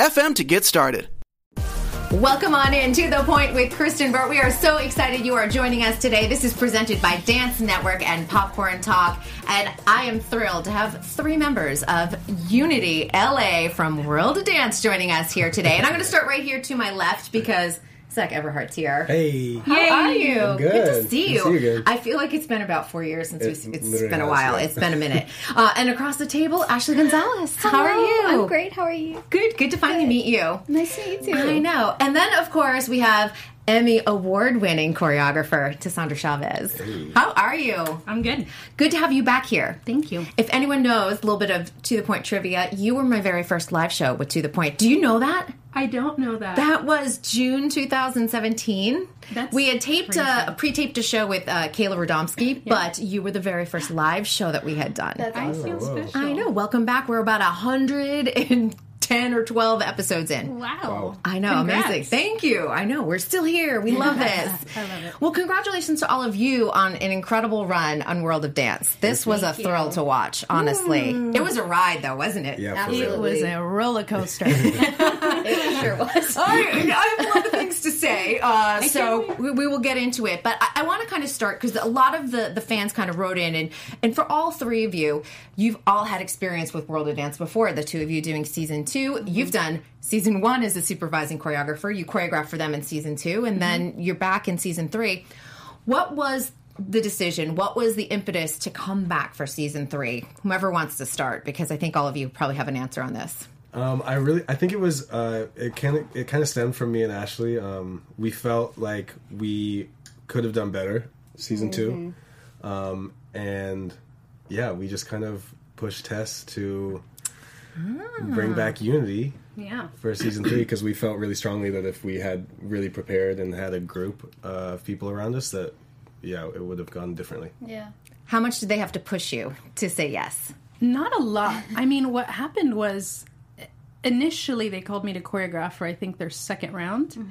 FM to get started. Welcome on in to the point with Kristyn Burtt. We are so excited you are joining us today. This is presented by Dance Network and Popcorn Talk, and I am thrilled to have three members of Unity LA from World of Dance joining us here today. And I'm going to start right here to my left because Zach Everhart's here. Hey. How Yay. are you? I'm good. good to see you. See you I feel like it's been about four years since it, we've, it's been a while. It's been a minute. Uh, and across the table, Ashley Gonzalez. Hello. How are you? I'm great. How are you? Good. Good to finally good. meet you. Nice to meet you too. I know. And then, of course, we have Emmy award winning choreographer Tessandra Chavez. Hey. How are you? I'm good. Good to have you back here. Thank you. If anyone knows a little bit of To the Point trivia, you were my very first live show with To the Point. Do you know that? I don't know that. That was June 2017. That's we had taped a, pre-taped a show with uh, Kayla Radomski, yeah. but you were the very first live show that we had done. That's I awesome. feel special. I know. Welcome back. We're about a hundred and 10 or 12 episodes in. Wow. wow. I know, Congrats. amazing. Thank you. I know, we're still here. We love this. I love it. Well, congratulations to all of you on an incredible run on World of Dance. This was a thrill you. to watch, honestly. Mm. It was a ride, though, wasn't it? Yeah, Absolutely. It was a roller coaster. it sure was. I, I have a lot of things to say, uh, so we, we, will get into it. But I, I want to kind of start because a lot of the, the fans kind of wrote in, and, and for all three of you, you've all had experience with World of Dance before. The two of you doing season 2 you You've done season one as a supervising choreographer. You choreographed for them in season two, and then you're back in season three. What was the decision? What was the impetus to come back for season three? Whomever wants to start, because I think all of you probably have an answer on this. Um, I really, I think it was, uh, it kind of, it kind of stemmed from me and Ashley. Um, we felt like we could have done better season Mm-hmm. two, um, and yeah, we just kind of pushed Tess to bring back Unity yeah. for season three because we felt really strongly that if we had really prepared and had a group of people around us, that yeah, it would have gone differently. Yeah. How much did they have to push you to say yes? Not a lot. I mean, what happened was initially they called me to choreograph for I think their second round, Mm-hmm.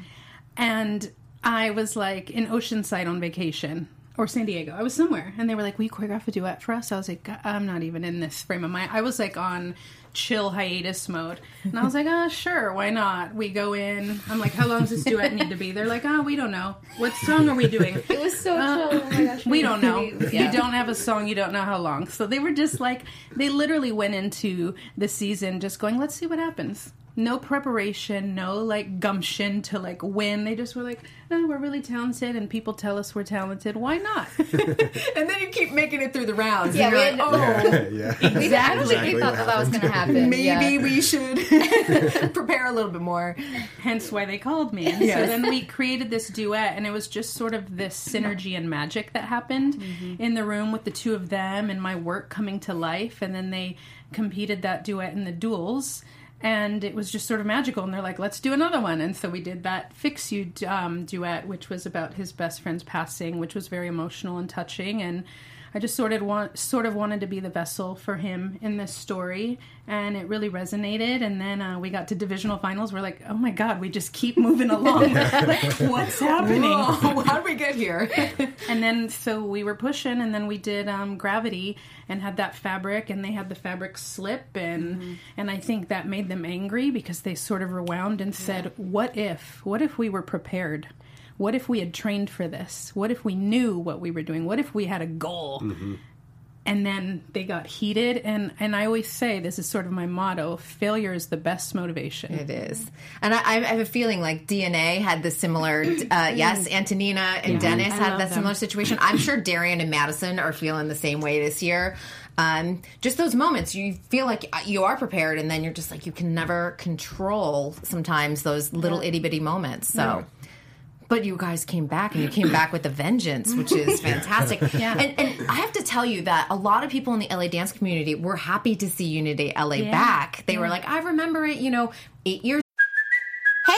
and I was like in Oceanside on vacation or San Diego. I was somewhere, and they were like, "Will you choreograph a duet for us?" I was like, "I'm not even in this frame of mind." I was like on chill hiatus mode, and I was like, "Ah, oh, sure, why not?" We go in. I'm like, "How long does this duet need to be?" They're like, "Oh, we don't know. What song are we doing?" It was so Uh, chill. Oh my gosh. we don't know. Yeah. You don't have a song, you don't know how long. So they were just like, they literally went into the season just going, let's see what happens. No preparation, no like gumption to like win. They just were like, oh, we're really talented and people tell us we're talented. Why not? and then you keep making it through the rounds. Yeah, and you're we like, had- oh, yeah. We actually oh. Exactly we thought that, that was going to happen. maybe yeah. we should prepare a little bit more. Hence why they called me. And Yes. so then we created this duet, and it was just sort of this synergy and magic that happened mm-hmm. in the room with the two of them and my work coming to life. And then they competed that duet in the duels. And it was just sort of magical. And they're like, let's do another one. And so we did that Fix You um, duet, which was about his best friend's passing, which was very emotional and touching. And I just sort of want sort of wanted to be the vessel for him in this story, and it really resonated. And then uh, we got to divisional finals. We're like, oh my god, we just keep moving along. like, what's happening? Whoa, how did we get here? And then so we were pushing, and then we did um, gravity and had that fabric, and they had the fabric slip, and and I think that made them angry because they sort of rewound and said, what if? What if we were prepared? What if we had trained for this? What if we knew what we were doing? What if we had a goal? And then they got heated, and and I always say this is sort of my motto: failure is the best motivation. It is, and I, I have a feeling like DNA had the similar. Uh, yes, Antonina and Dennis I had love that them. similar situation. I'm sure Darian and Madison are feeling the same way this year. Um, just those moments you feel like you are prepared, and then you're just like you can never control sometimes those little itty bitty moments. So. But you guys came back and you came back with a vengeance, which is fantastic. Yeah. And, and I have to tell you that a lot of people in the LA dance community were happy to see Unity LA Yeah. back. They were like, I remember it, you know, eight years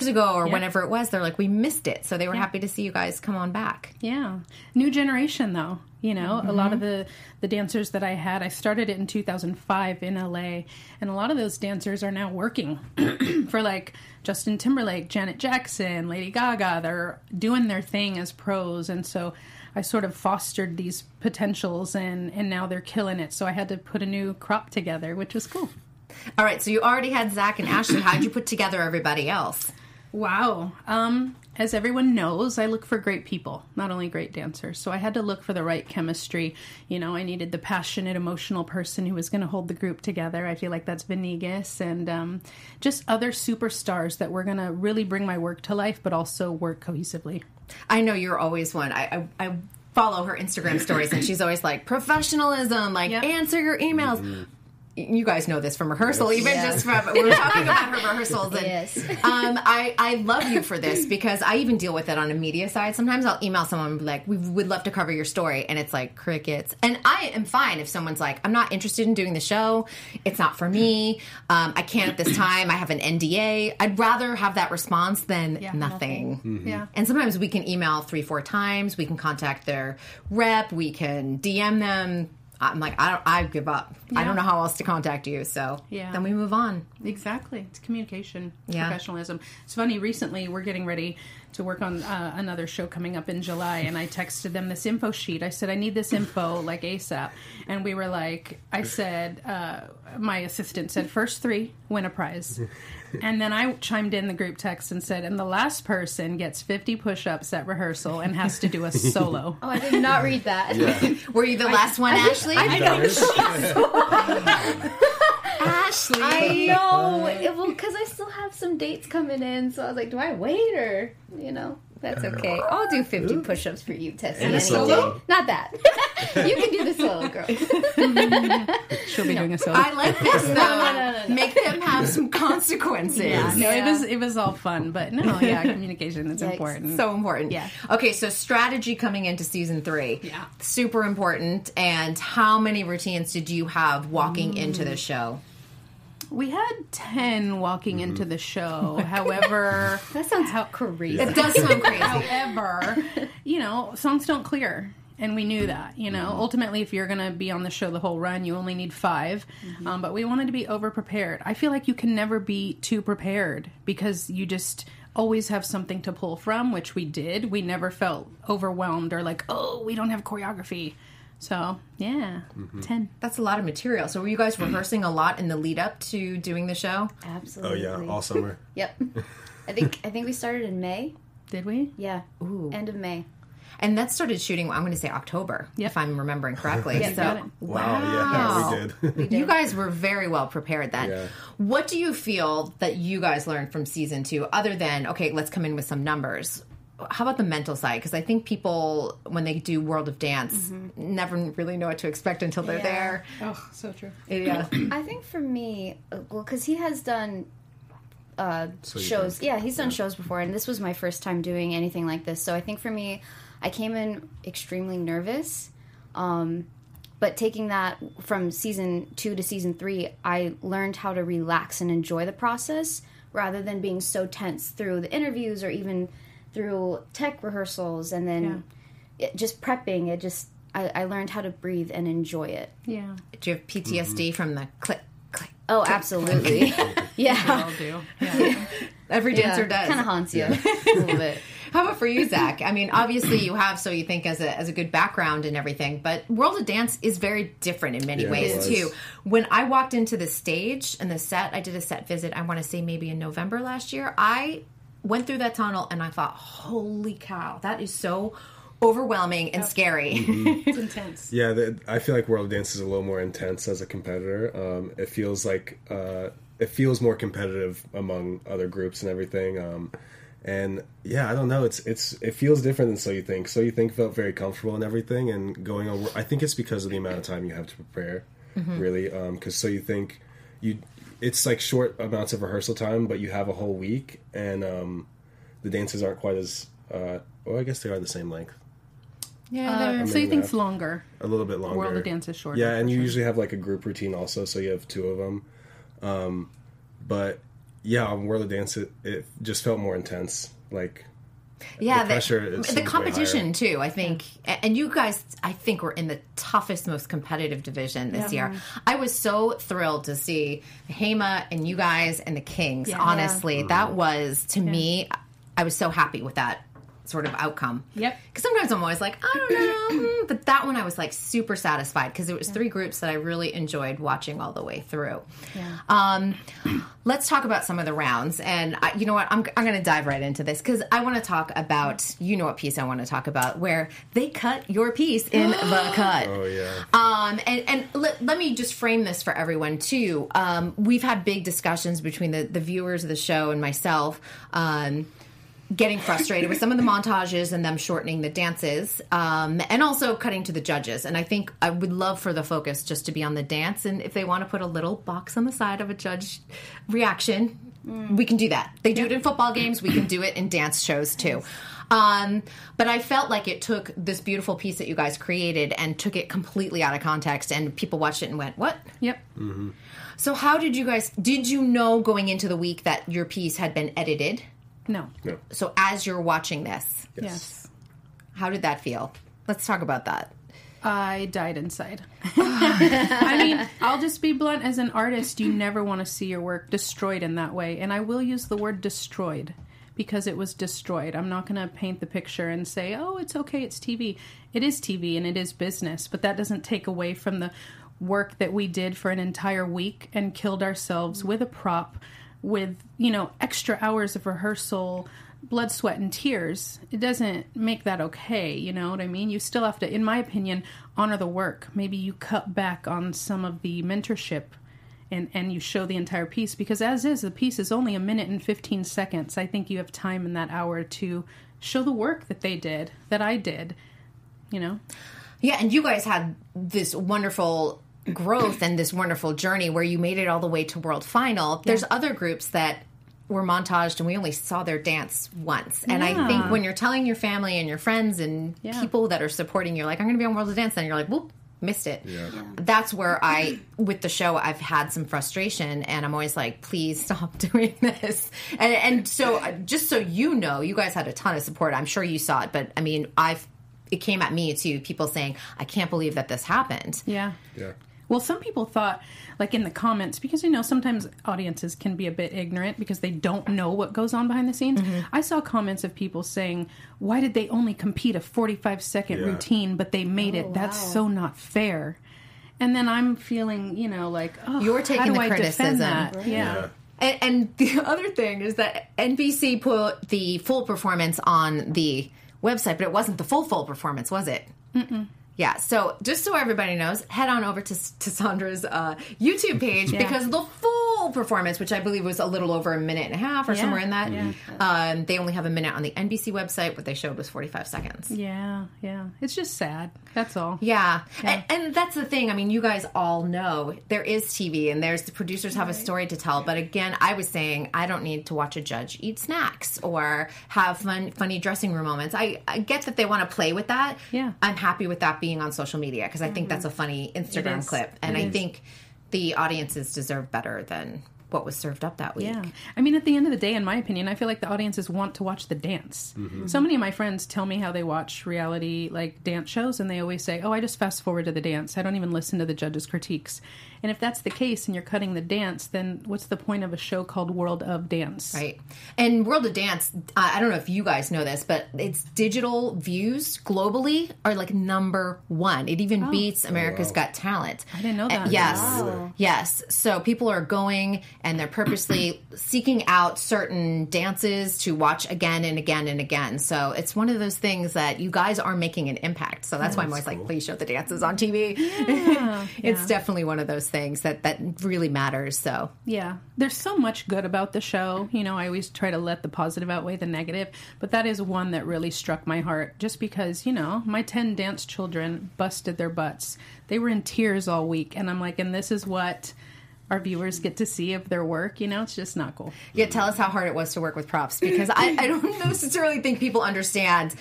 Years ago or whenever it was, they're like, we missed it. So they were happy to see you guys come on back. Yeah, new generation though. You know, a lot of mm-hmm. the the dancers that I had, I started it in 2005 in LA, and a lot of those dancers are now working for like Justin Timberlake, Janet Jackson, Lady Gaga. They're doing their thing as pros, and so I sort of fostered these potentials, and and now they're killing it. So I had to put a new crop together, which was cool. All right. So you already had Zach and Ashley. How'd you put together everybody else? Wow. Um, as everyone knows, I look for great people, not only great dancers. So I had to look for the right chemistry. You know, I needed the passionate, emotional person who was going to hold the group together. I feel like that's Venegas and um, just other superstars that were going to really bring my work to life, but also work cohesively. I know you're always one. I, I, I follow her Instagram stories, and she's always like professionalism, like Yep. answer your emails. You guys know this from rehearsal, even just from we were talking about her rehearsals. And, Yes. um, I I love you for this because I even deal with it on a media side. Sometimes I'll email someone and be like, "We would love to cover your story," and it's like crickets. And I am fine if someone's like, "I'm not interested in doing the show. It's not for me. Um, I can't at this time. I have an NDA." I'd rather have that response than nothing. Yeah. And sometimes we can email three, four times. We can contact their rep. We can DM them. I'm like, I don't. I give up. I don't know how else to contact you. So Yeah. then we move on. Exactly. It's communication, Yeah. professionalism. It's funny, recently we're getting ready to work on uh, another show coming up in July, and I texted them this info sheet. I said, I need this info like ASAP. And we were like, I said, uh, my assistant said, first three win a prize. And then I chimed in the group text and said, and the last person gets 50 push ups at rehearsal and has to do a solo. Oh, I did not read that. Were you the last one, Ashley? Ashley. I know. It, well, because I still have some dates coming in, so I was like, do I wait or you know? That's okay. I'll do 50 push-ups for you, Tessie. And a solo. Not that. you can do the solo, girl. She'll be doing a solo. I like this though. no, no, no. Make them have some consequences. yeah, no, it was it was all fun, but no, yeah, communication is Yikes. important. So important. Yeah. Okay, so strategy coming into season three. Yeah. Super important. And how many routines did you have walking mm. into the show? We had 10 walking mm-hmm. into the show. Oh however, That sounds out crazy. It does sound crazy. however, you know, songs don't clear. And we knew that, you know. Mm-hmm. Ultimately, if you're going to be on the show the whole run, you only need 5 mm-hmm. Um, but we wanted to be over prepared. I feel like you can never be too prepared because you just always have something to pull from, which we did. We never felt overwhelmed or like, oh, we don't have choreography. So, yeah, mm-hmm. 10. That's a lot of material. So were you guys rehearsing a lot in the lead up to doing the show? Absolutely. Oh yeah, all summer. Yep. I think I think we started in May. Did we? Yeah. Ooh. End of May. And that started shooting, I'm going to say October, if I'm remembering correctly. Yep, so, got it. Wow, yeah, we did. You guys were very well prepared then. Yeah. What do you feel that you guys learned from season two, other than, okay, let's come in with some numbers? How about the mental side? Because I think people, when they do World of Dance, never really know what to expect until they're Yeah. there. Oh, so true. Yeah. I think for me, uh, well, because he has done uh, you shows. think. Yeah, he's done shows before, and this was my first time doing anything like this. So I think for me, I came in extremely nervous. Um, but taking that from season two to season three, I learned how to relax and enjoy the process rather than being so tense through the interviews or even through tech rehearsals and then it, just prepping. It just I, I learned how to breathe and enjoy it. Yeah. do you have PTSD mm-hmm. from the click, click? Oh, absolutely. yeah. I'll do. Yeah. Every dancer does. Kind of haunts you a little bit. How about for you, Zach? I mean, obviously you have, so you think as a as a good background and everything, but World of Dance is very different in many Yeah, ways too. When I walked into the stage and the set, I did a set visit. I want to say maybe in November last year. I went through that tunnel and I thought, holy cow, that is so overwhelming and scary. It's intense. Yeah, the, I feel like World Dance is a little more intense as a competitor. Um, it feels like uh, it feels more competitive among other groups and everything. Um, And yeah, I don't know. It's it's it feels different than So You Think. So You Think felt very comfortable and everything, and going over. I think it's because of the amount of time you have to prepare, really. Because So You Think, you it's like short amounts of rehearsal time, but you have a whole week, and um, the dances aren't quite as. Uh, well, I guess they are the same length. Yeah, Uh, they're- so you Maybe think's not. longer. A little bit longer. World of Dance is shorter, Yeah, and you sure. usually have like a group routine also, so you have two of them. Um, but yeah, on World of Dance, it, it just felt more intense. Like yeah, the pressure, the, seems the way competition too. I think, a- and you guys, I think, were in the toughest, most competitive division this year. I was so thrilled to see Hema and you guys and the Kings. Yeah. Honestly, that was to me, I was so happy with that sort of outcome. Yep. Because sometimes I'm always like, I don't know, mm, but that one I was like super satisfied because it was three groups that I really enjoyed watching all the way through. Yeah. Um, let's talk about some of the rounds, and I, you know what, I'm I'm going to dive right into this because I want to talk about you know what piece I want to talk about where they cut your piece in the cut. Oh yeah. Um, and and let, let me just frame this for everyone too. Um, we've had big discussions between the, the viewers of the show and myself. Um, getting frustrated with some of the montages and them shortening the dances um, and also cutting to the judges and i think i would love for the focus just to be on the dance and if they want to put a little box on the side of a judge reaction we can do that they do it in football games we can do it in dance shows too um, but I felt like it took this beautiful piece that you guys created and took it completely out of context, and people watched it and went, "What?" Yep. So, how did you guys? Did you know going into the week that your piece had been edited? No. No. So, as you're watching this, Yes. how did that feel? Let's talk about that. I died inside. I mean, I'll just be blunt. As an artist, you never want to see your work destroyed in that way. And I will use the word destroyed because it was destroyed. I'm not going to paint the picture and say, oh, it's okay, it's TV. It is TV and it is business, but that doesn't take away from the work that we did for an entire week and killed ourselves with a prop, with, you know, extra hours of rehearsal blood, sweat, and tears, it doesn't make that okay. You know what I mean? You still have to, in my opinion, honor the work. Maybe you cut back on some of the mentorship and, and you show the entire piece because, as is, the piece is only a minute and 15 seconds. I think you have time in that hour to show the work that they did, that I did, you know? Yeah, and you guys had this wonderful growth and this wonderful journey where you made it all the way to world final. There's other groups that were montaged and we only saw their dance once. And I think when you're telling your family and your friends and Yeah. people that are supporting you, like, I'm going to be on World of Dance, and you're like, whoop, missed it. That's where I, with the show, I've had some frustration and I'm always like, please stop doing this. And, and so, uh, just so you know, you guys had a ton of support. I'm sure you saw it, but I mean, I've, it came at me too. People saying, "I can't believe that this happened." Yeah. Yeah. Well, some people thought, like in the comments, because you know sometimes audiences can be a bit ignorant because they don't know what goes on behind the scenes. Mm-hmm. I saw comments of people saying, "Why did they only compete a forty-five second Yeah. routine, but they made it? Oh, That's so not fair." And then I'm feeling, you know, like, oh, You're how taking do the I defend criticism. that? Right. Yeah. Yeah. And, and the other thing is that NBC put the full performance on the website, but it wasn't the full full performance, was it? Mm-mm. Yeah. So just so everybody knows, head on over to, Tessandra's uh, YouTube page because the full performance, which I believe was a little over a minute and a half or Yeah. somewhere in that, Yeah. um, they only have a minute on the NBC website. What they showed was forty five seconds. Yeah, yeah. It's just sad. That's all. Yeah. And, and that's the thing. I mean, you guys all know there is TV and there's the producers have a story to tell. But again, I was saying I don't need to watch a judge eat snacks or have fun, funny dressing room moments. I, I get that they want to play with that. Yeah. I'm happy with that being on social media because I think that's a funny Instagram clip. And It I is. think the audiences deserve better than what was served up that week. Yeah. I mean, at the end of the day, in my opinion, I feel like the audiences want to watch the dance. Mm-hmm. So many of my friends tell me how they watch reality, like dance shows, and they always say, Oh, I just fast forward to the dance. I don't even listen to the judges' critiques. And if that's the case and you're cutting the dance, then what's the point of a show called World of Dance? Right. And World of Dance, I I don't know if you guys know this, but its digital views globally are like number one. It even oh. beats America's Got Talent. I didn't know that. yes. Yes. So people are going and they're purposely seeking out certain dances to watch again and again and again. So it's one of those things that you guys are making an impact. So that's why I'm always like, please show the dances on TV. Yeah. it's definitely one of those things that that really matters. So Yeah, there's so much good about the show. You know, I always try to let the positive outweigh the negative, but that is one that really struck my heart just because, you know, my 10 dance children busted their butts. They were in tears all week, and I'm like, and this is what our viewers get to see of their work. You know, it's just not cool. Yeah, tell us how hard it was to work with props because I, I don't necessarily think people understand.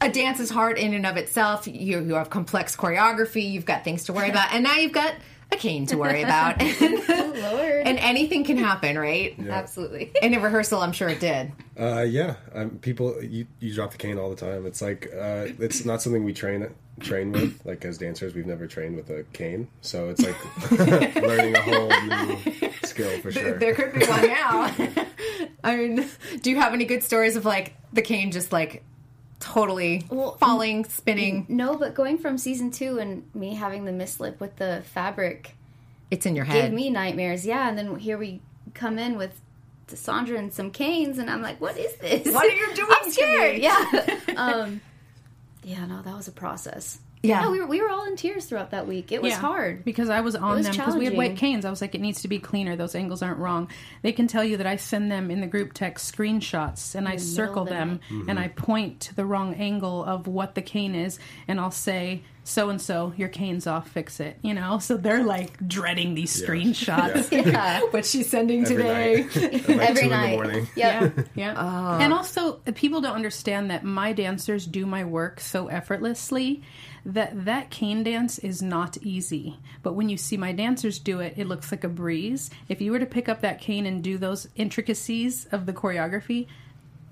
A dance is hard in and of itself. You, you have complex choreography, you've got things to worry about, and now you've got a cane to worry about. Lord. and anything can happen, right? Absolutely. In a rehearsal, I'm sure it did. Uh, yeah, um, people you, you drop the cane all the time. It's like uh, it's not something we train train with. Like as dancers, we've never trained with a cane, so it's like learning a whole new skill for sure. There could be one now. I mean, do you have any good stories of like the cane just like totally Well, falling, spinning? No, but going from season two and me having the mislip with the fabric It's in your head. gave me nightmares. Yeah, and then here we come in with Sandra and some canes, and I'm like, what is this? What are you doing I'm scared. Yeah. um, yeah, no, that was a process. Yeah. No, we were, we were all in tears throughout that week. It was Yeah, hard. because I was on was them because we had white canes. I was like, it needs to be cleaner. Those angles aren't wrong. They can tell you that I send them in the group text screenshots and I the middle circle of the them and I point to the wrong angle of what the cane is and I'll say, so and so, your cane's off, fix it. You know, so they're like dreading these screenshots. Yeah. what she's sending Every today. night, like Every two night. in the morning. Yep. Yeah, yeah. And also, uh, people don't understand that my dancers do my work so effortlessly that that cane dance is not easy. But when you see my dancers do it, it looks like a breeze. If you were to pick up that cane and do those intricacies of the choreography,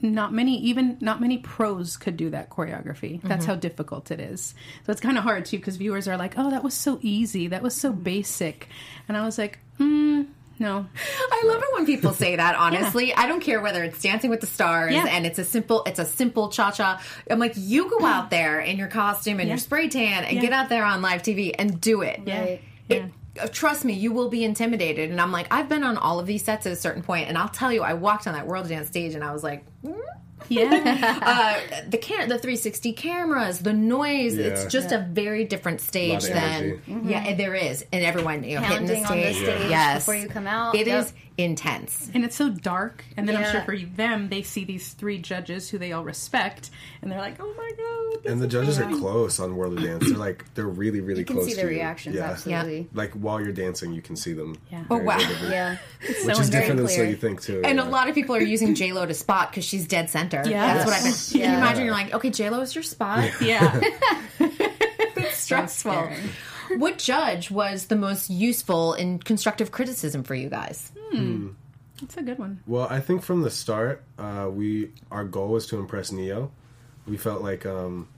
not many even not many pros could do that choreography. That's how difficult it is. So it's kind of hard too because viewers are like oh that was so easy. That was so basic. And i was like mm, no I love it when people say that. Honestly, I don't care whether it's Dancing with the Stars Yeah. and it's a simple, it's a simple cha cha. I'm like, you go out there in your costume and your spray tan and Yeah. get out there on live TV and do it. Right. It, uh, trust me, you will be intimidated. And I'm like, I've been on all of these sets at a certain point, and I'll tell you, I walked on that World Dance stage and I was like, yeah uh, the cam- the 360 cameras, the noise. It's Yeah. just a very different stage Lot of than yeah, there is, and everyone you know hitting the Pounding on the stage. stage yes, before you come out. It is Yep. Intense. and it's so dark and then i'm sure for them they see these three judges who they all respect and they're like oh my god And the is judges are close on World of Dance. They're like they're really really You can close see to their you. reactions, Yeah. absolutely. Like while you're dancing, you can see them. Yeah. Oh, wow. vividly. Yeah. Which So is very different than so you think too. And a lot of people are using J Lo to spot because she's dead center. Yeah. That's what I've been. Can you imagine? You're like, okay, J Lo is your spot. yeah It's stressful. Scary. what judge was the most useful in constructive criticism for you guys? it's a good one Well, I think from the start, uh, we our goal was to impress Ne-Yo. We felt like um,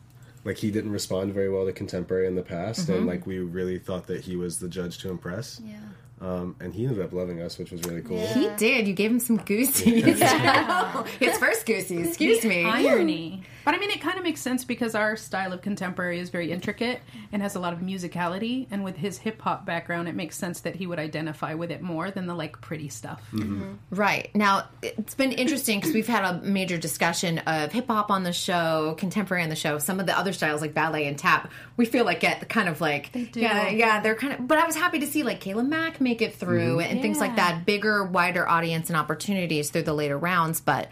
like he didn't respond very well to contemporary in the past, and like we really thought that he was the judge to impress. Yeah. Um, and he ended up loving us, which was really cool. Yeah. He did. You gave him some goosies. His first goosies. Excuse me. irony. But I mean, it kind of makes sense because our style of contemporary is very intricate and has a lot of musicality. And with his hip hop background, it makes sense that he would identify with it more than the like pretty stuff. Mm-hmm. Mm-hmm. Right. Now, it's been interesting because we've had a major discussion of hip hop on the show, contemporary on the show. Some of the other styles like ballet and tap, we feel like get kind of like, do. yeah, yeah, they're kind of, but I was happy to see like Kayla Mack make it through mm-hmm. and things like that, bigger, wider audience and opportunities through the later rounds. But,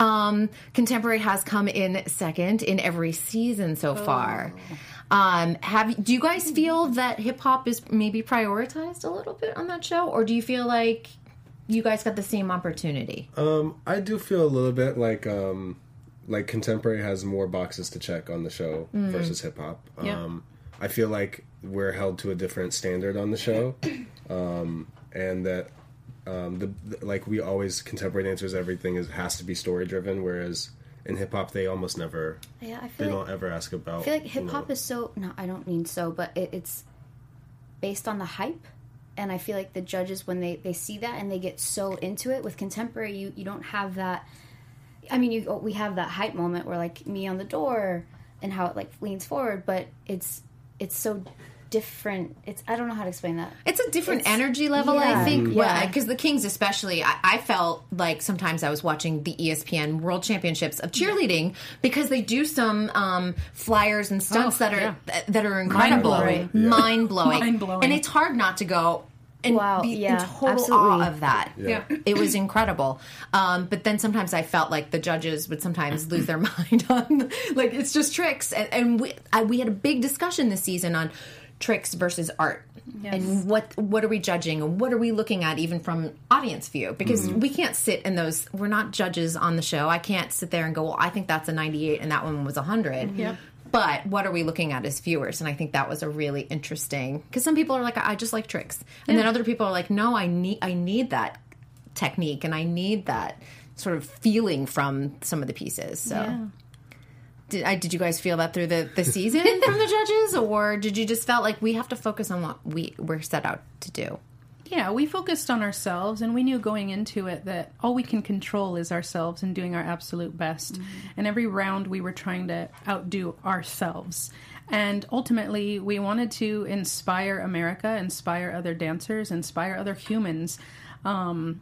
um, contemporary has come in second in every season so far. Um, have do you guys feel that hip hop is maybe prioritized a little bit on that show, or do you feel like you guys got the same opportunity? Um, I do feel a little bit like um, like contemporary has more boxes to check on the show versus hip hop. Yeah. Um, I feel like we're held to a different standard on the show, um, and that um, the, the- like we always contemporary dancers everything is has to be story driven, whereas in hip hop they almost never Yeah, I they feel like don't ever ask about. I feel like hip hop know- is so no, I don't mean so, but it, it's based on the hype. And I feel like the judges when they, they see that and they get so into it with contemporary, you, you don't have that. I mean, you we have that hype moment where like me on the door and how it like leans forward, but it's it's so different. It's I don't know how to explain that. It's a different It's- energy level, I think. Yeah. Because the Kings, especially, I, I felt like sometimes I was watching the ESPN World Championships of cheerleading because they do some um, flyers and stunts Oh, that are yeah. that, that are incredible, Mind-blowing. mind blowing, Mind-blowing. and it's hard not to go. And Wow, be in total absolutely. awe of that. Yeah. It was incredible. Um, but then sometimes I felt like the judges would sometimes lose their mind on, like, it's just tricks. And, and we, I, we had a big discussion this season on tricks versus art. And what what are we judging and what are we looking at even from audience view? Because mm-hmm. we can't sit in those we're not judges on the show. I can't sit there and go, Well, I think that's a ninety eight and that one was a hundred. Mm-hmm. Yep. But what are we looking at as viewers? And I think that was a really interesting because some people are like, I just like tricks, and then other people are like, No, I need I need that technique and I need that sort of feeling from some of the pieces. So. Did, I, did you guys feel that through the, the season from the judges, or did you just felt like we have to focus on what we we're set out to do? Yeah, we focused on ourselves and we knew going into it that all we can control is ourselves and doing our absolute best. And every round we were trying to outdo ourselves. And ultimately, we wanted to inspire America, inspire other dancers, inspire other humans. Um,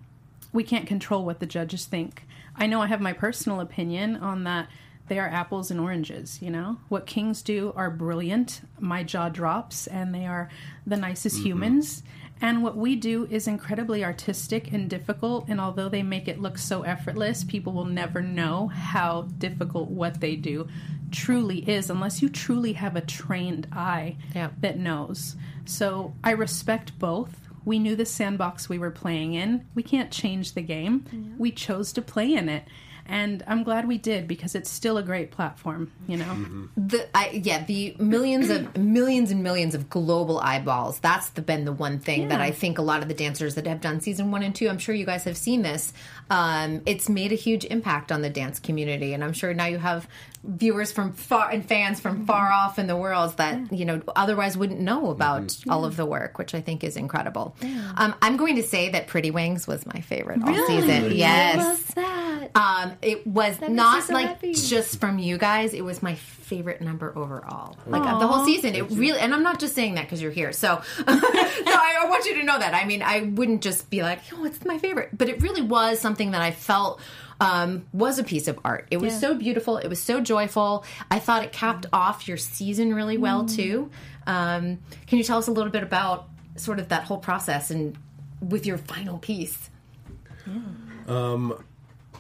we can't control what the judges think. I know I have my personal opinion on that. They are apples and oranges, you know? What kings do are brilliant. My jaw drops, and they are the nicest mm-hmm. humans. And what we do is incredibly artistic and difficult. And although they make it look so effortless, people will never know how difficult what they do truly is unless you truly have a trained eye Yeah. that knows. So I respect both. We knew the sandbox we were playing in. We can't change the game. We chose to play in it. And I'm glad we did because it's still a great platform, you know? The I, yeah, the millions of millions and millions of global eyeballs. That's the, been the one thing that I think a lot of the dancers that have done season one and two. I'm sure you guys have seen this. Um, it's made a huge impact on the dance community, and I'm sure now you have viewers from far and fans from far off in the world that you know otherwise wouldn't know about all of the work, which I think is incredible. Um, I'm going to say that Pretty Wings was my favorite all season. Yes, Love that. Um, it was makes me not so like happy. just from you guys. It was my favorite number overall. Like of the whole season, it really. And I'm not just saying that because you're here. So, no, I, I want you to know that. I mean, I wouldn't just be like, "Oh, it's my favorite," but it really was something that I felt. Um, was a piece of art. It was Yeah. so beautiful. It was so joyful. I thought it capped off your season really well too. Um, can you tell us a little bit about sort of that whole process and with your final piece?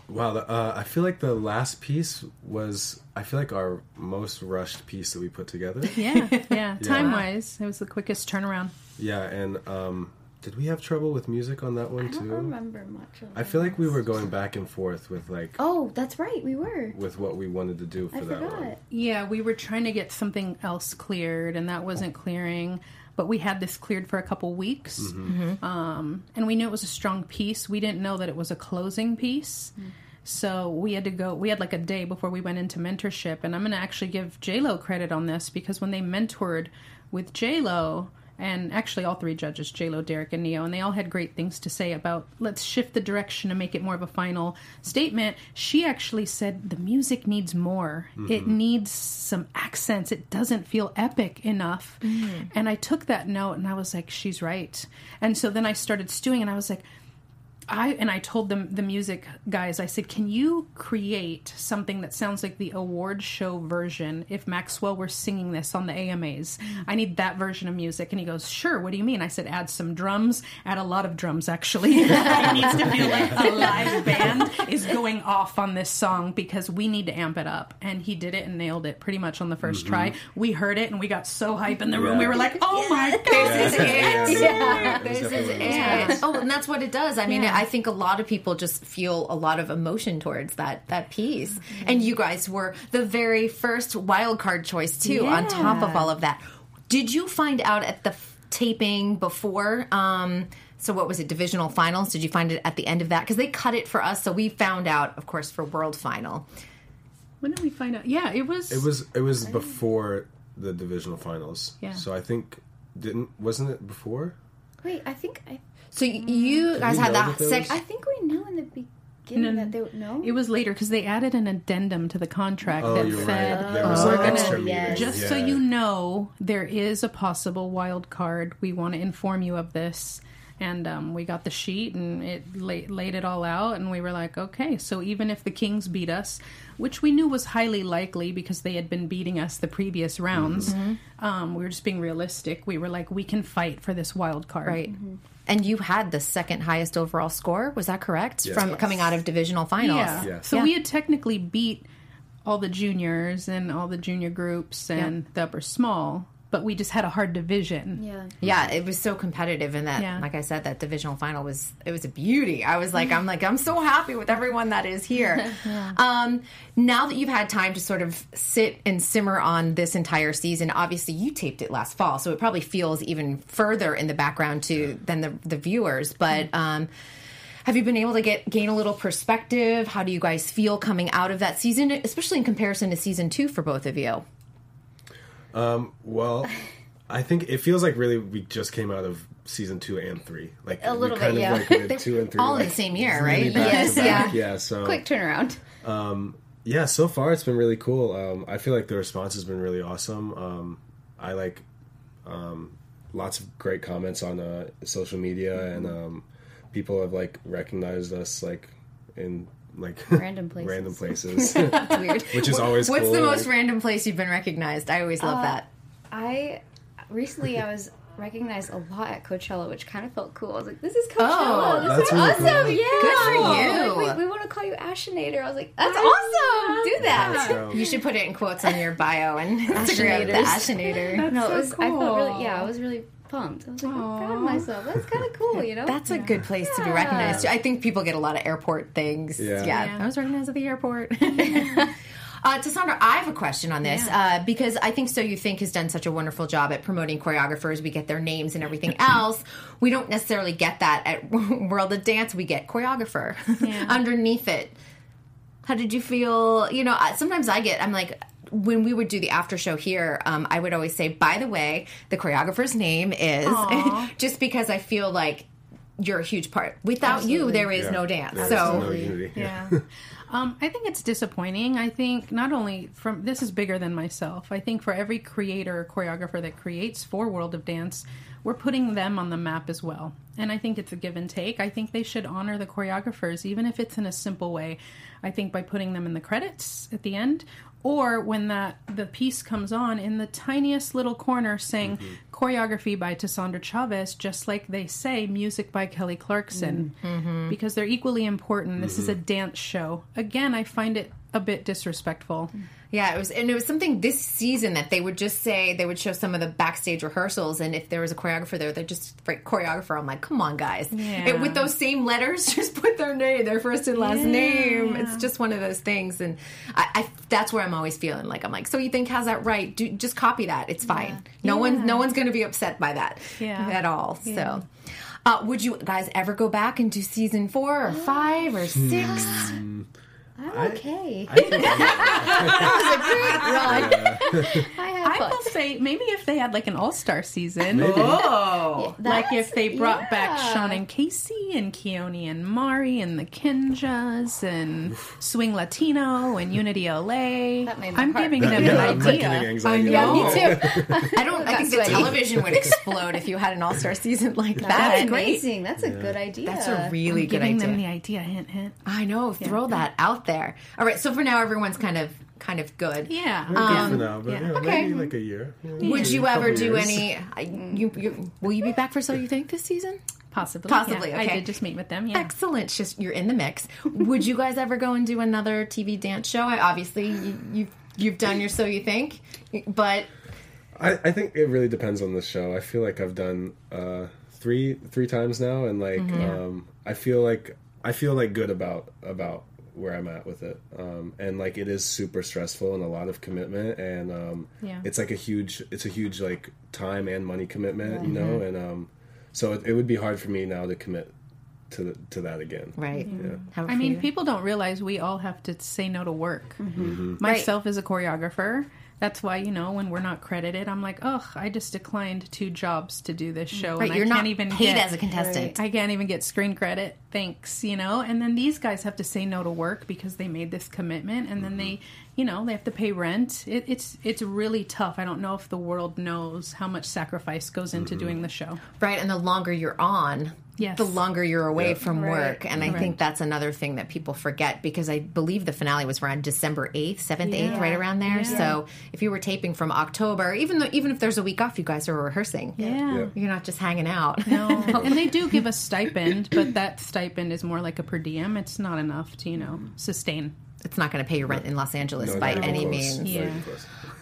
Wow, uh, I feel like the last piece was I feel like our most rushed piece that we put together. Yeah, yeah. Time wise, it was the quickest turnaround. yeah, and um, did we have trouble with music on that one too? I don't remember much of I feel like we were going back and forth with like Oh, that's right. We were. with what we wanted to do for I that one. Yeah, we were trying to get something else cleared, and that wasn't clearing. But we had this cleared for a couple weeks, mm-hmm. Mm-hmm. um, and we knew it was a strong piece. We didn't know that it was a closing piece, mm. so we had to go. We had like a day before we went into mentorship, and I'm going to actually give J Lo credit on this because when they mentored with J Lo. And actually, all three judges, J Lo, Derek, and Ne-Yo, and they all had great things to say about let's shift the direction and make it more of a final statement. She actually said the music needs more. It mm-hmm. needs some accents. It doesn't feel epic enough. Mm-hmm. And I took that note and I was like, she's right. And so then I started stewing and I was like, I and I told them the music guys. I said, "Can you create something that sounds like the award show version? If Maxwell were singing this on the AMAs, I need that version of music." And he goes, "Sure. What do you mean?" I said, "Add some drums. Add a lot of drums. Actually, it needs to feel like a live band is going off on this song because we need to amp it up." And he did it and nailed it pretty much on the 1st try. Mm-hmm. We heard it and we got so hype in the room. Yeah. We were like, "Oh my god!" This is it. Yeah, This is it. Oh, and that's what it does. I mean, Yeah. I think a lot of people just feel a lot of emotion towards that that piece. And you guys were the very first wild card choice too. On top of all of that, did you find out at the f- taping before? Um, so what was it? Divisional finals? Did you find it at the end of that? Because they cut it for us, so we found out, of course, for world final. When did we find out? Yeah, it was. It was it was before the divisional finals. Yeah. So I think didn't wasn't it before? Wait, I think I, So you guys had that that there sec- was- I think we knew in the beginning Given that they no. It was later because they added an addendum to the contract Oh, that said right. Oh, we're extra gonna- yes. meetings. just so you know, there is a possible wild card. We want to inform you of this. And um, we got the sheet and it la- laid it all out. And we were like, okay, so even if the Kings beat us, which we knew was highly likely because they had been beating us the previous rounds, Mm-hmm. um, we were just being realistic. We were like, we can fight for this wild card. Right. And you had the second highest overall score. Was that correct? Yes. From Yes. coming out of divisional finals. Yeah. Yeah. So Yeah. we had technically beat all the juniors and all the junior groups and the upper small, but we just had a hard division. yeah. Yeah, it was so competitive in that Yeah. like I said, that divisional final was it was a beauty. I was like, I'm like, I'm so happy with everyone that is here. um, now that you've had time to sort of sit and simmer on this entire season, obviously you taped it last fall, so it probably feels even further in the background to than the the viewers. But um have you been able to get gain a little perspective? How do you guys feel coming out of that season, especially in comparison to season two for both of you? Well, I think it feels like really we just came out of season two and three. Like A little kind bit, of yeah. like two and three All in the same year, right? Yes, yeah. yeah. So Quick turnaround. yeah, so far it's been really cool. Um, I feel like the response has been really awesome. Um, I like um, lots of great comments on uh, social media, and um, people have like recognized us like in like Random places. random places, weird. which is always What's cool. the most random place you've been recognized? I always love uh, that. I recently I was recognized a lot at Coachella, which kind of felt cool. I was like, "This is Coachella. Oh, this that's is really awesome! cool. Yeah, Good for Like, you. we, we want to call you Ashinator." I was like, "That's awesome! Do that." So, You should put it in quotes on your bio and Instagram. The Ashinator. no, it so was. I felt really. Yeah, I was really pumped. I was like, "I'm proud of myself. That's kind of cool, you know." That's a good place to be recognized. I think people get a lot of airport things. Yeah, Yeah. Yeah. I was recognized at the airport. Uh, Tessandra, I have a question on this uh, because I think So You Think has done such a wonderful job at promoting choreographers. We get their names and everything else. We don't necessarily get that at World of Dance. We get choreographer underneath it. How did you feel? You know, sometimes I get, I'm like, when we would do the after show here, um, I would always say, by the way, the choreographer's name is, just because I feel like you're a huge part. Without you, there is yeah, no dance. there's so, no unity. Yeah. um, I think it's disappointing. I think not only from this is bigger than myself. I think for every creator or choreographer that creates for World of Dance, we're putting them on the map as well. And I think it's a give and take. I think they should honor the choreographers, even if it's in a simple way. I think by putting them in the credits at the end, or when that the piece comes on in the tiniest little corner saying mm-hmm. choreography by Tessandra Chavez, just like they say music by Kelly Clarkson, mm-hmm. Mm-hmm. because they're equally important. This is a dance show. Again, I find it a bit disrespectful. Yeah, it was, and it was something this season that they would just say they would show some of the backstage rehearsals, and if there was a choreographer there, they'd just write choreographer. I'm like, come on, guys, Yeah. and with those same letters, just put their name, their first and last name. It's just one of those things, and I, I that's where I'm always feeling like I'm like, so you think has that right? Do just copy that. It's fine. No one, no one's going to be upset by that Yeah. at all. So. Uh, would you guys ever go back and do season four or five or six? I'm okay. I think- I had I fun. will say maybe if they had like an all star season. Oh, Like if they brought back. Sean and Casey and Keone and Mari and the Kinjas and Swing Latino and Unity LA. That made I'm heart giving them Yeah, an I'm idea. anxiety. know. Me too. I don't. I think the television would explode if you had an all-star season like that. That's great. amazing. That's a good idea. That's a really good Giving idea. them the idea. Hint, hint. I know. Throw that out there. All right. So for now, everyone's kind of kind of good. Yeah. Good for now, but yeah. you know, Okay. maybe like a year. Would you Couple ever do years. any? I- You, you, will you be back for So You Think this season? Possibly. Possibly, yeah. okay. I did just meet with them. Yeah. Excellent. It's Just you're in the mix. Would you guys ever go and do another TV dance show? I, obviously, you, you you've done your So You Think, but I, I think it really depends on the show. I feel like I've done uh, three three times now, and like Mm-hmm. um, I feel like I feel like good about about where I'm at with it. Um, and like it is super stressful and a lot of commitment, and um, Yeah. it's like a huge it's a huge like time and money commitment, you Mm-hmm. know. And um, so it, it would be hard for me now to commit to the, to that again. right. How I mean, you? people don't realize we all have to say no to work. Mm-hmm. Myself as a choreographer, that's why you know when we're not credited, I'm like, oh, I just declined two jobs to do this show, Right, and you're I not can't even paid get, as a contestant. I can't even get screen credit. Thanks, you know? And then these guys have to say no to work because they made this commitment and then mm-hmm. they, you know, they have to pay rent. It, it's it's really tough. I don't know if the world knows how much sacrifice goes into mm-hmm. doing the show. Right, and the longer you're on, Yes. the longer you're away Yeah. from Right. work. And I think that's another thing that people forget because I believe the finale was around December 8th, 7th, 8th, right around there. So if you were taping from October, even though even if there's a week off, you guys are rehearsing. Yeah. Yeah. You're not just hanging out. No. and they do give a stipend, but that stipend is more like a per diem. It's not enough to, you know, sustain. It's not going to pay your rent in Los Angeles No, by any close. means. Yeah.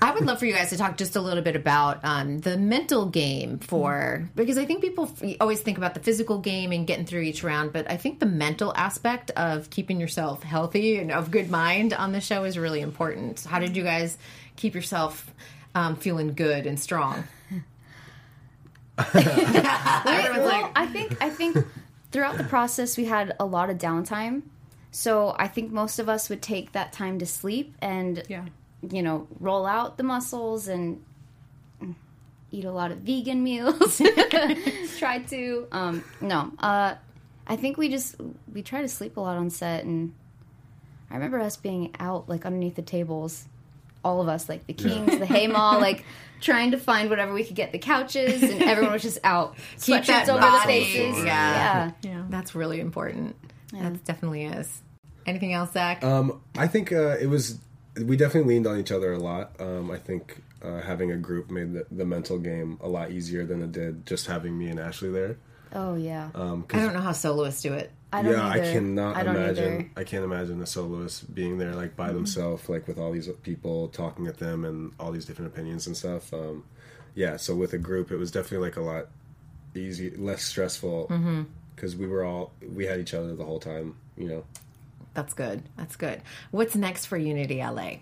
I would love for you guys to talk just a little bit about um, the mental game for because I think people f- always think about the physical game and getting through each round, but I think the mental aspect of keeping yourself healthy and of good mind on the show is really important. How did you guys keep yourself um, feeling good and strong? Everyone's well, like, I think I think throughout the process we had a lot of downtime. So I think most of us would take that time to sleep and Yeah. you know, roll out the muscles and eat a lot of vegan meals. try to um no. Uh I think we just we try to sleep a lot on set and I remember us being out like underneath the tables all of us, like the Kings, the Hay Mall, like trying to find whatever we could get the couches, and everyone was just out, Keep that sweatshirts over body, the faces. yeah. yeah. Yeah. that's really important. That definitely is. Anything else, Zach? Um, I think uh, it was. We definitely leaned on each other a lot. Um, I think uh, having a group made the, the mental game a lot easier than it did just having me and Ashley there. Oh yeah. Um, I don't know how soloists do it. I don't yeah, I cannot I imagine. either. I can't imagine a soloist being there like by mm-hmm. themselves, like with all these people talking at them and all these different opinions and stuff. Um, yeah, so with a group, it was definitely like a lot easy, less stressful mm-hmm. because we were all we had each other the whole time. You know, That's good. That's good. What's next for Unity LA?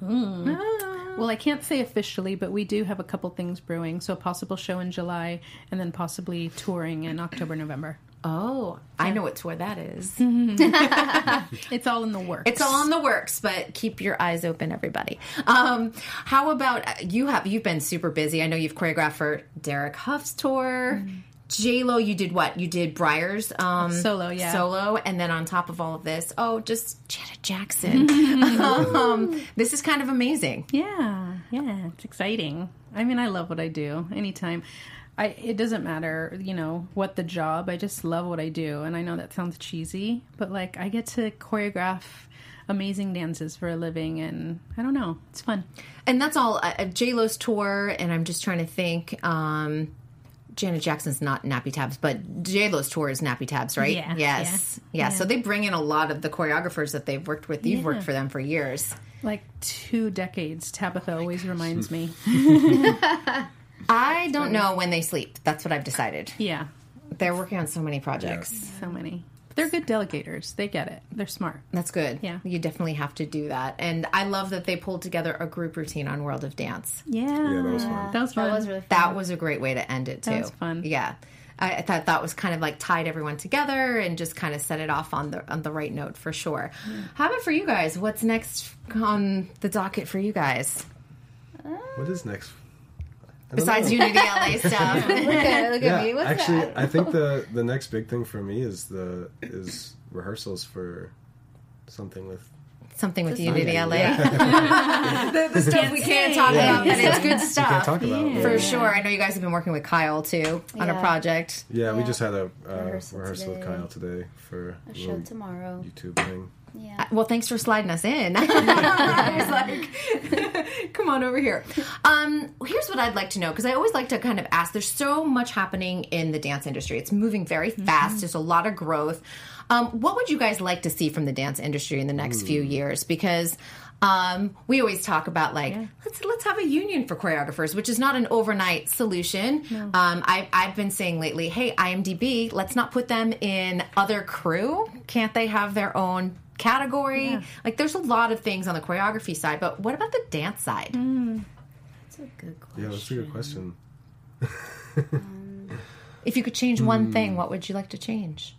Hmm. Ah. Well, I can't say officially, but we do have a couple things brewing. So a possible show in July and then possibly touring in October, November. Oh, I know what tour that is. It's all in the works. It's all in the works, but keep your eyes open, everybody. Um, how about you? Have you've been super busy? I know you've choreographed for Derek Hough's tour. J Lo, you did what? You did Briar's um, Solo, yeah. solo, and then on top of all of this, oh, just Janet Jackson. um, this is kind of amazing. Yeah, yeah, it's exciting. I mean, I love what I do. Anytime, I it doesn't matter, you know, what the job. I just love what I do, and I know that sounds cheesy, but like I get to choreograph amazing dances for a living, and I don't know, it's fun. And that's all. Uh, J Lo's tour, and I'm just trying to think. Um, Janet Jackson's not Nappy Tabs, but J Lo's tour is Nappy Tabs, right? Yeah, Yes. Yeah. So they bring in a lot of the choreographers that they've worked with. You've worked for them for years. Like two decades. Tabitha always reminds me. I don't know when they sleep. That's what I've decided. Yeah, They're working on so many projects. so many. They're good delegators. They get it. They're smart. That's good. Yeah. You definitely have to do that. And I love that they pulled together a group routine on World of Dance. Yeah, yeah, that was fun. that was fun. That was really fun. That was a great way to end it too. That was fun. Yeah. I, I thought that was kind of like tied everyone together and just kind of set it off on the on the right note for sure. How about for you guys? What's next on the docket for you guys What is next? I don't besides know. Unity LA stuff? Look at, look yeah, at me. What's actually, that? I think the the next big thing for me is the is rehearsals for something with Something with Something. Unity LA. the, the stuff we can't talk about, but it's good stuff. can't talk about. For sure. I know you guys have been working with Kyle too on a project. Yeah, we just had a uh, Rehearsal rehearsal, with. Kyle today for A a show tomorrow. YouTube thing. Yeah. Well, thanks for sliding us in. I was like, come on over here. Um, here's what I'd like to know because I always like to kind of ask. There's so much happening in the dance industry. It's moving very fast. There's a lot of growth. Um, what would you guys like to see from the dance industry in the next few years? Because um, we always talk about like let's let's have a union for choreographers, which is not an overnight solution. Um, I, I've been saying lately, hey IMDb, let's not put them in other crew. Can't they have their own category? Like there's a lot of things on the choreography side, but what about the dance side? Hmm. That's a good question. Yeah, that's a good question. Um, if you could change one thing, hmm. what would you like to change?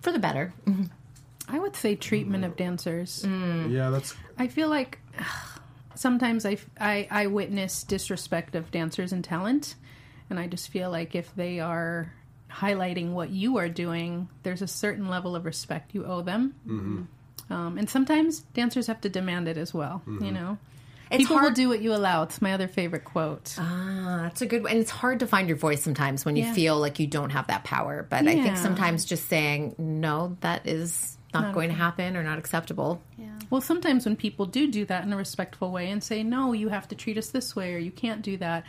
For the better. I would say treatment of mm. dancers. Hmm. Yeah, that's I feel like sometimes I, I, I witness disrespect of dancers and talent, and I just feel like if they are highlighting what you are doing, there's a certain level of respect you owe them. Mm-hmm. Um, and sometimes dancers have to demand it as well. You know, It's people will do what you allow. It's my other favorite quote. Ah, that's a good one. And it's hard to find your voice sometimes when you Yeah. feel like you don't have that power. But I think sometimes just saying, no, that is not, going to happen or not acceptable. Well, sometimes when people do do that in a respectful way and say, no, you have to treat us this way or you can't do that,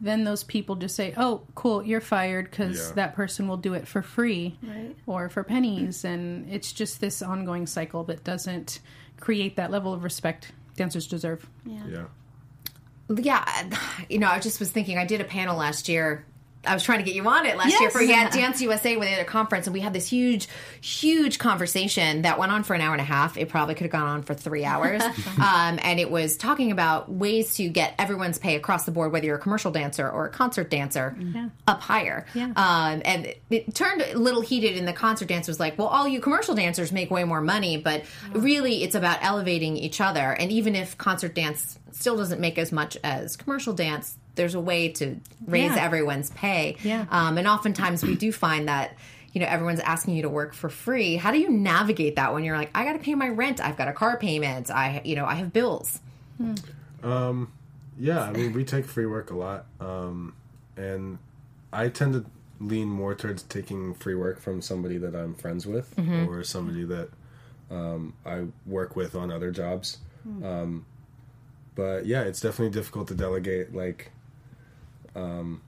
then those people just say, oh, cool, you're fired because Yeah. that person will do it for free Right. or for pennies. And it's just this ongoing cycle that doesn't create that level of respect dancers deserve. Yeah. Yeah, you know, I just was thinking. I did a panel last year. I was trying to get you on it last year for yeah, Dance USA with at a conference, and we had this huge, huge conversation that went on for an hour and a half. It probably could have gone on for three hours, um, and it was talking about ways to get everyone's pay across the board, whether you're a commercial dancer or a concert dancer, up higher. Yeah. Um, and it, it turned a little heated, and the concert dance was like, "Well, all you commercial dancers make way more money, but really, it's about elevating each other. And even if concert dance still doesn't make as much as commercial dance, there's a way to raise Yeah. everyone's pay. Yeah. Um, and oftentimes we do find that. You know, everyone's asking you to work for free. How do you navigate that when you're like, I got to pay my rent, I've got a car payment, I, you know, I have bills. Yeah, I mean, we take free work a lot, um, and I tend to lean more towards taking free work from somebody that I'm friends with or somebody that um, I work with on other jobs. Um, but yeah, it's definitely difficult to delegate, like, um,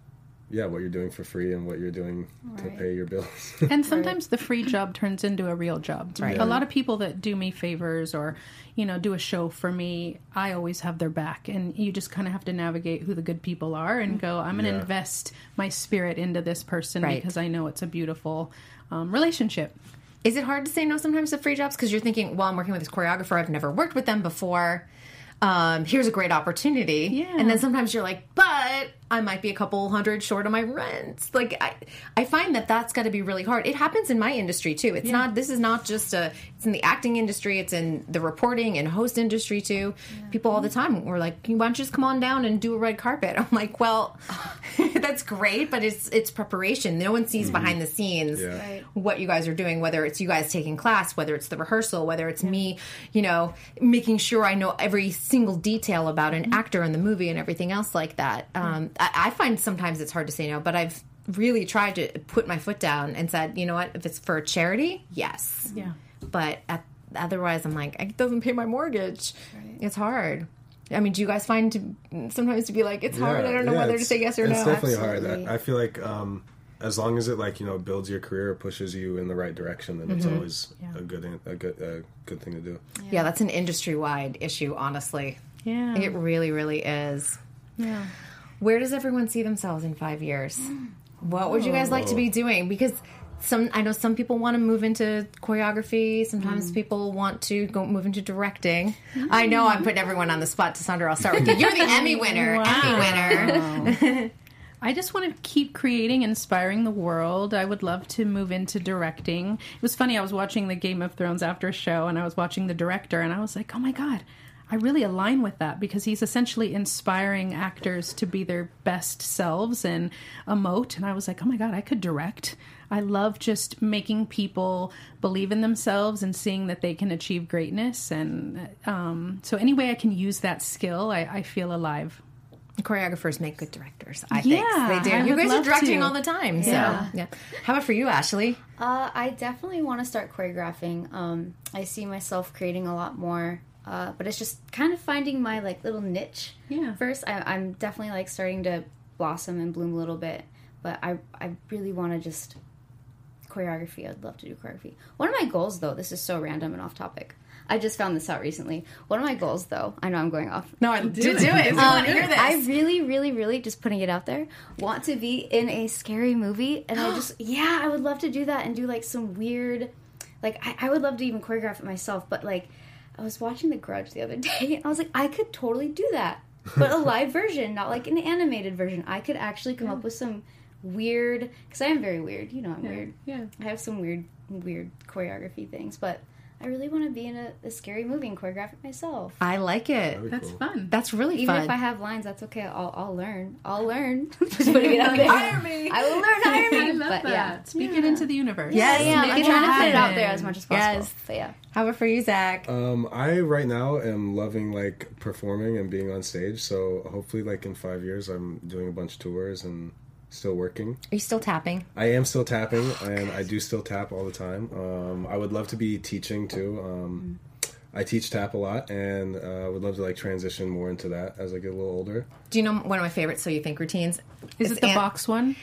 yeah, what you're doing for free and what you're doing to pay your bills. And sometimes the free job turns into a real job. Right. A lot of people that do me favors or, you know, do a show for me, I always have their back. And you just kind of have to navigate who the good people are and go, I'm going to Yeah. invest my spirit into this person Right. because I know it's a beautiful um, relationship. Is it hard to say no sometimes to free jobs because you're thinking, well, I'm working with this choreographer, I've never worked with them before. Um, here's a great opportunity, Yeah. and then sometimes you're like, but I might be a couple hundred short on my rent. Like I, I find that that's got to be really hard. It happens in my industry too. It's not. This is not just a. It's in the acting industry. It's in the reporting and host industry too. People all the time were like, why don't you just come on down and do a red carpet? I'm like, well, that's great, but it's it's preparation. No one sees behind the scenes Yeah. Right. what you guys are doing, whether it's you guys taking class, whether it's the rehearsal, whether it's me, you know, making sure I know every single detail about an actor in the movie and everything else like that. Um, I, I find sometimes it's hard to say no, but I've really tried to put my foot down and said, you know what, if it's for a charity, yes. Yeah. But at, otherwise, I'm like, it doesn't pay my mortgage. It's hard. I mean, do you guys find to sometimes to be like, it's hard. I don't know yeah, whether to say yes or it's no. It's definitely Absolutely. hard. I, I feel like um, as long as it like you know builds your career, pushes you in the right direction, then it's Mm-hmm. always a good a good a good thing to do. Yeah, that's an industry wide issue, honestly. Yeah. It really, really is. Yeah. Where does everyone see themselves in five years? What would you guys like to be oh. doing? Because some, I know some people want to move into choreography. Sometimes mm-hmm. people want to go move into directing. I know I'm putting everyone on the spot. Tessandra, I'll start with you. You're the Emmy winner. Emmy winner. I just want to keep creating, inspiring the world. I would love to move into directing. It was funny, I was watching the Game of Thrones after a show and I was watching the director and I was like, oh my God, I really align with that because he's essentially inspiring actors to be their best selves and emote. And I was like, oh my God, I could direct. I love just making people believe in themselves and seeing that they can achieve greatness. And um, so, any way I can use that skill, I, I feel alive. Choreographers make good directors. I Yeah, think they do. I you guys are directing to. all the time. So, Yeah. yeah. How about for you, Ashley? Uh, I definitely want to start choreographing. Um, I see myself creating a lot more, uh, but it's just kind of finding my like little niche. Yeah. First, I, I'm definitely like starting to blossom and bloom a little bit, but I I really want to just choreography. I'd love to do choreography. One of my goals, though, this is so random and off topic. I just found this out recently. One of my goals, though, I know I'm going off. No, I do, do it. I want to hear this. I really, really, really just putting it out there. Want to be in a scary movie, and I just yeah, I would love to do that and do like some weird, like I, I would love to even choreograph it myself. But like, I was watching The Grudge the other day, and I was like, I could totally do that, but a live version, not like an animated version. I could actually come up with some weird, because I am very weird. You know, I'm weird. Yeah. I have some weird, weird choreography things, but I really want to be in a, a scary movie and choreograph it myself. I like it. That's cool. fun. That's really fun. Even fun. if I have lines, that's okay. I'll, I'll learn. I'll learn. Just putting it out there. Hire me. I will learn. Hire me. I love but that. yeah, Speak it into the universe. Yes, I am. I'm trying to put it out there as much as possible. Yes. But yeah. How about for you, Zach? Um, I right now am loving like performing and being on stage. So hopefully, like in five years, I'm doing a bunch of tours and still working. Are you still tapping? I am still tapping, and I do still tap all the time. Um, I would love to be teaching too. Um, I teach tap a lot, and uh, would love to like transition more into that as I get a little older. Do you know one of my favorite So You Think routines? Is It's it the Ant- box one?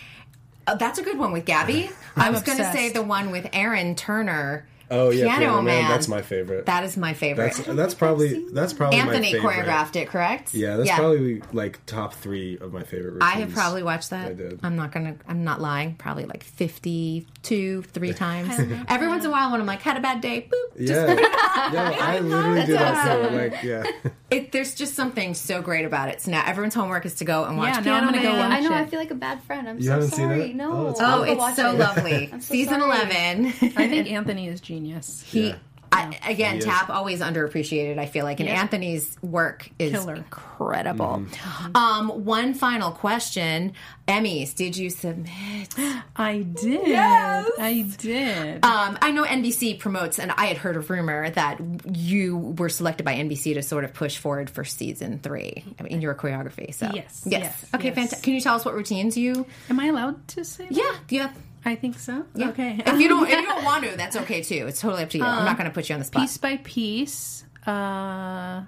Oh, that's a good one with Gabby. I I'm was going to say the one with Aaron Turner. Oh yeah, Piano Piano Man. That's my favorite. That is my favorite. that's that's probably that's probably Anthony my favorite. choreographed it, correct? Yeah, that's probably like top three of my favorite. Routines. I have probably watched that. I did. I'm not gonna. I'm not lying. Probably like 52, three times. Every once in a while, when I'm like had a bad day, boop. Yeah, yeah. I literally do that too. Like, yeah. It, there's just something so great about it. So now everyone's homework is to go and watch Yeah, now Piano I'm gonna go Man. watch I know. I feel like a bad friend. I'm You so haven't seen sorry. it? No. Oh, it's Oh, it's so it. lovely. So Season sorry. 11. I think Anthony is genius. he, Yeah. I, again, He is. Tap always underappreciated. I feel like, and Yeah. Anthony's work is Killer. incredible. Mm-hmm. Um, one final question: Emmys, did you submit? I did. Yes. I did. Um, I know NBC promotes, and I had heard a rumor that you were selected by NBC to sort of push forward for season three in your choreography. So Yes, yes, yes, okay, yes. fantastic. Can you tell us what routines you? Am I allowed to say that? Yeah, yeah. I think so. yeah. Okay. If you don't, if you don't want to, that's okay too. It's totally up to you. I'm not going to put you on the spot. piece by piece. Uh,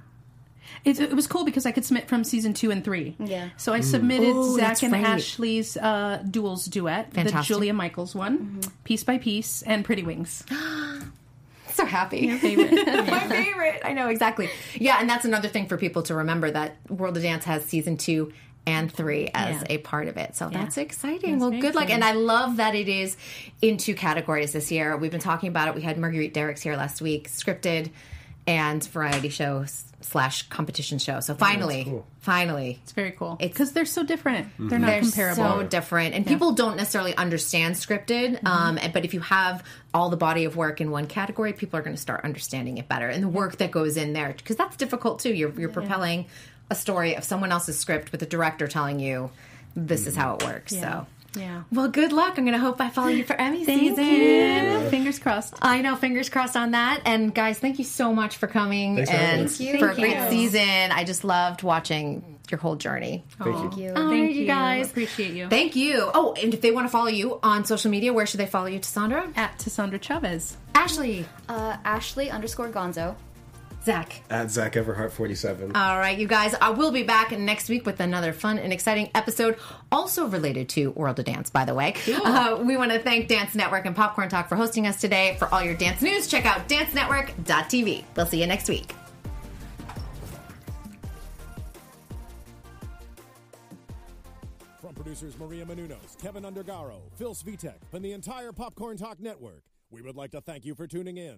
it, it was cool because I could submit from season two and three. Yeah. So I submitted Ooh, Zach and right. Ashley's uh, duels duet, the Julia Michaels one, piece by piece, and Pretty Wings. so happy. favorite. My favorite. I know exactly. Yeah, and that's another thing for people to remember that World of Dance has season two and three as Yeah. a part of it. So that's exciting. That's well, very good luck. And I love that it is in two categories this year. We've been talking about it. We had Marguerite Derricks here last week, scripted and variety show slash competition show. So finally, cool. finally, It's very cool It's- because they're so different. Mm-hmm. They're not they're comparable. so different, and people don't necessarily understand scripted. Um, but if you have all the body of work in one category, people are going to start understanding it better, and the work that goes in there because that's difficult too. You're you're propelling a story of someone else's script with a director telling you this is how it works. So. yeah. Well, good luck. I'm going to hope I follow you for Emmy Thank season. you. Fingers crossed. I know, fingers crossed on that. And guys, thank you so much for coming Thanks and us. Thank you. for a great you. season. I just loved watching your whole journey. Thank you. Thank you. All Thank you you. guys. Appreciate you. Thank you. Oh, and if they want to follow you on social media, where should they follow you, Tessandra? At Tessandra Chavez. Ashley. Uh, Ashley underscore Gonzo. Zach. At Zach Everhart forty seven. All right, you guys. I will be back next week with another fun and exciting episode, also related to World of Dance, by the way. Uh, we want to thank Dance Network and Popcorn Talk for hosting us today. For all your dance news, check out dancenetwork.tv. We'll see you next week. From producers Maria Menounos, Kevin Undergaro, Phil Svitek, and the entire Popcorn Talk Network, we would like to thank you for tuning in.